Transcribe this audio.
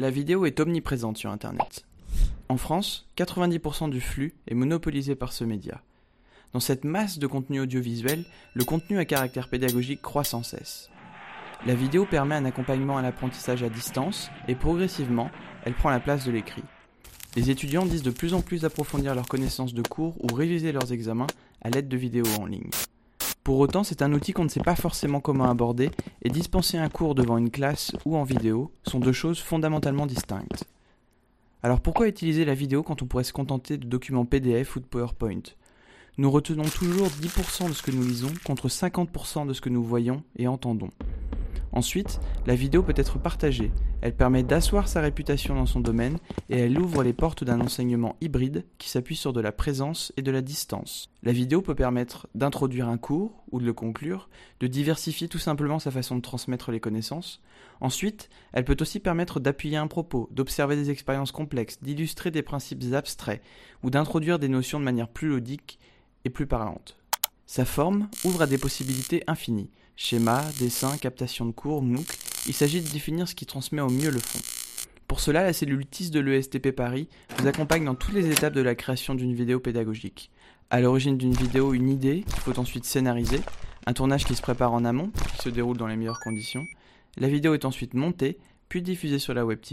La vidéo est omniprésente sur Internet. En France, 90% du flux est monopolisé par ce média. Dans cette masse de contenu audiovisuel, le contenu à caractère pédagogique croît sans cesse. La vidéo permet un accompagnement à l'apprentissage à distance et progressivement, elle prend la place de l'écrit. Les étudiants disent de plus en plus approfondir leurs connaissances de cours ou réviser leurs examens à l'aide de vidéos en ligne. Pour autant, c'est un outil qu'on ne sait pas forcément comment aborder et dispenser un cours devant une classe ou en vidéo sont deux choses fondamentalement distinctes. Alors pourquoi utiliser la vidéo quand on pourrait se contenter de documents PDF ou de PowerPoint? Nous retenons toujours 10% de ce que nous lisons contre 50% de ce que nous voyons et entendons. Ensuite, la vidéo peut être partagée. Elle permet d'asseoir sa réputation dans son domaine et elle ouvre les portes d'un enseignement hybride qui s'appuie sur de la présence et de la distance. La vidéo peut permettre d'introduire un cours ou de le conclure, de diversifier tout simplement sa façon de transmettre les connaissances. Ensuite, elle peut aussi permettre d'appuyer un propos, d'observer des expériences complexes, d'illustrer des principes abstraits ou d'introduire des notions de manière plus ludique et plus parlante. Sa forme ouvre à des possibilités infinies. Schéma, dessin, captation de cours, MOOC, il s'agit de définir ce qui transmet au mieux le fond. Pour cela, la cellule TIS de l'ESTP Paris vous accompagne dans toutes les étapes de la création d'une vidéo pédagogique. À l'origine d'une vidéo, une idée qu'il faut ensuite scénariser, un tournage qui se prépare en amont, qui se déroule dans les meilleures conditions. La vidéo est ensuite montée, puis diffusée sur la web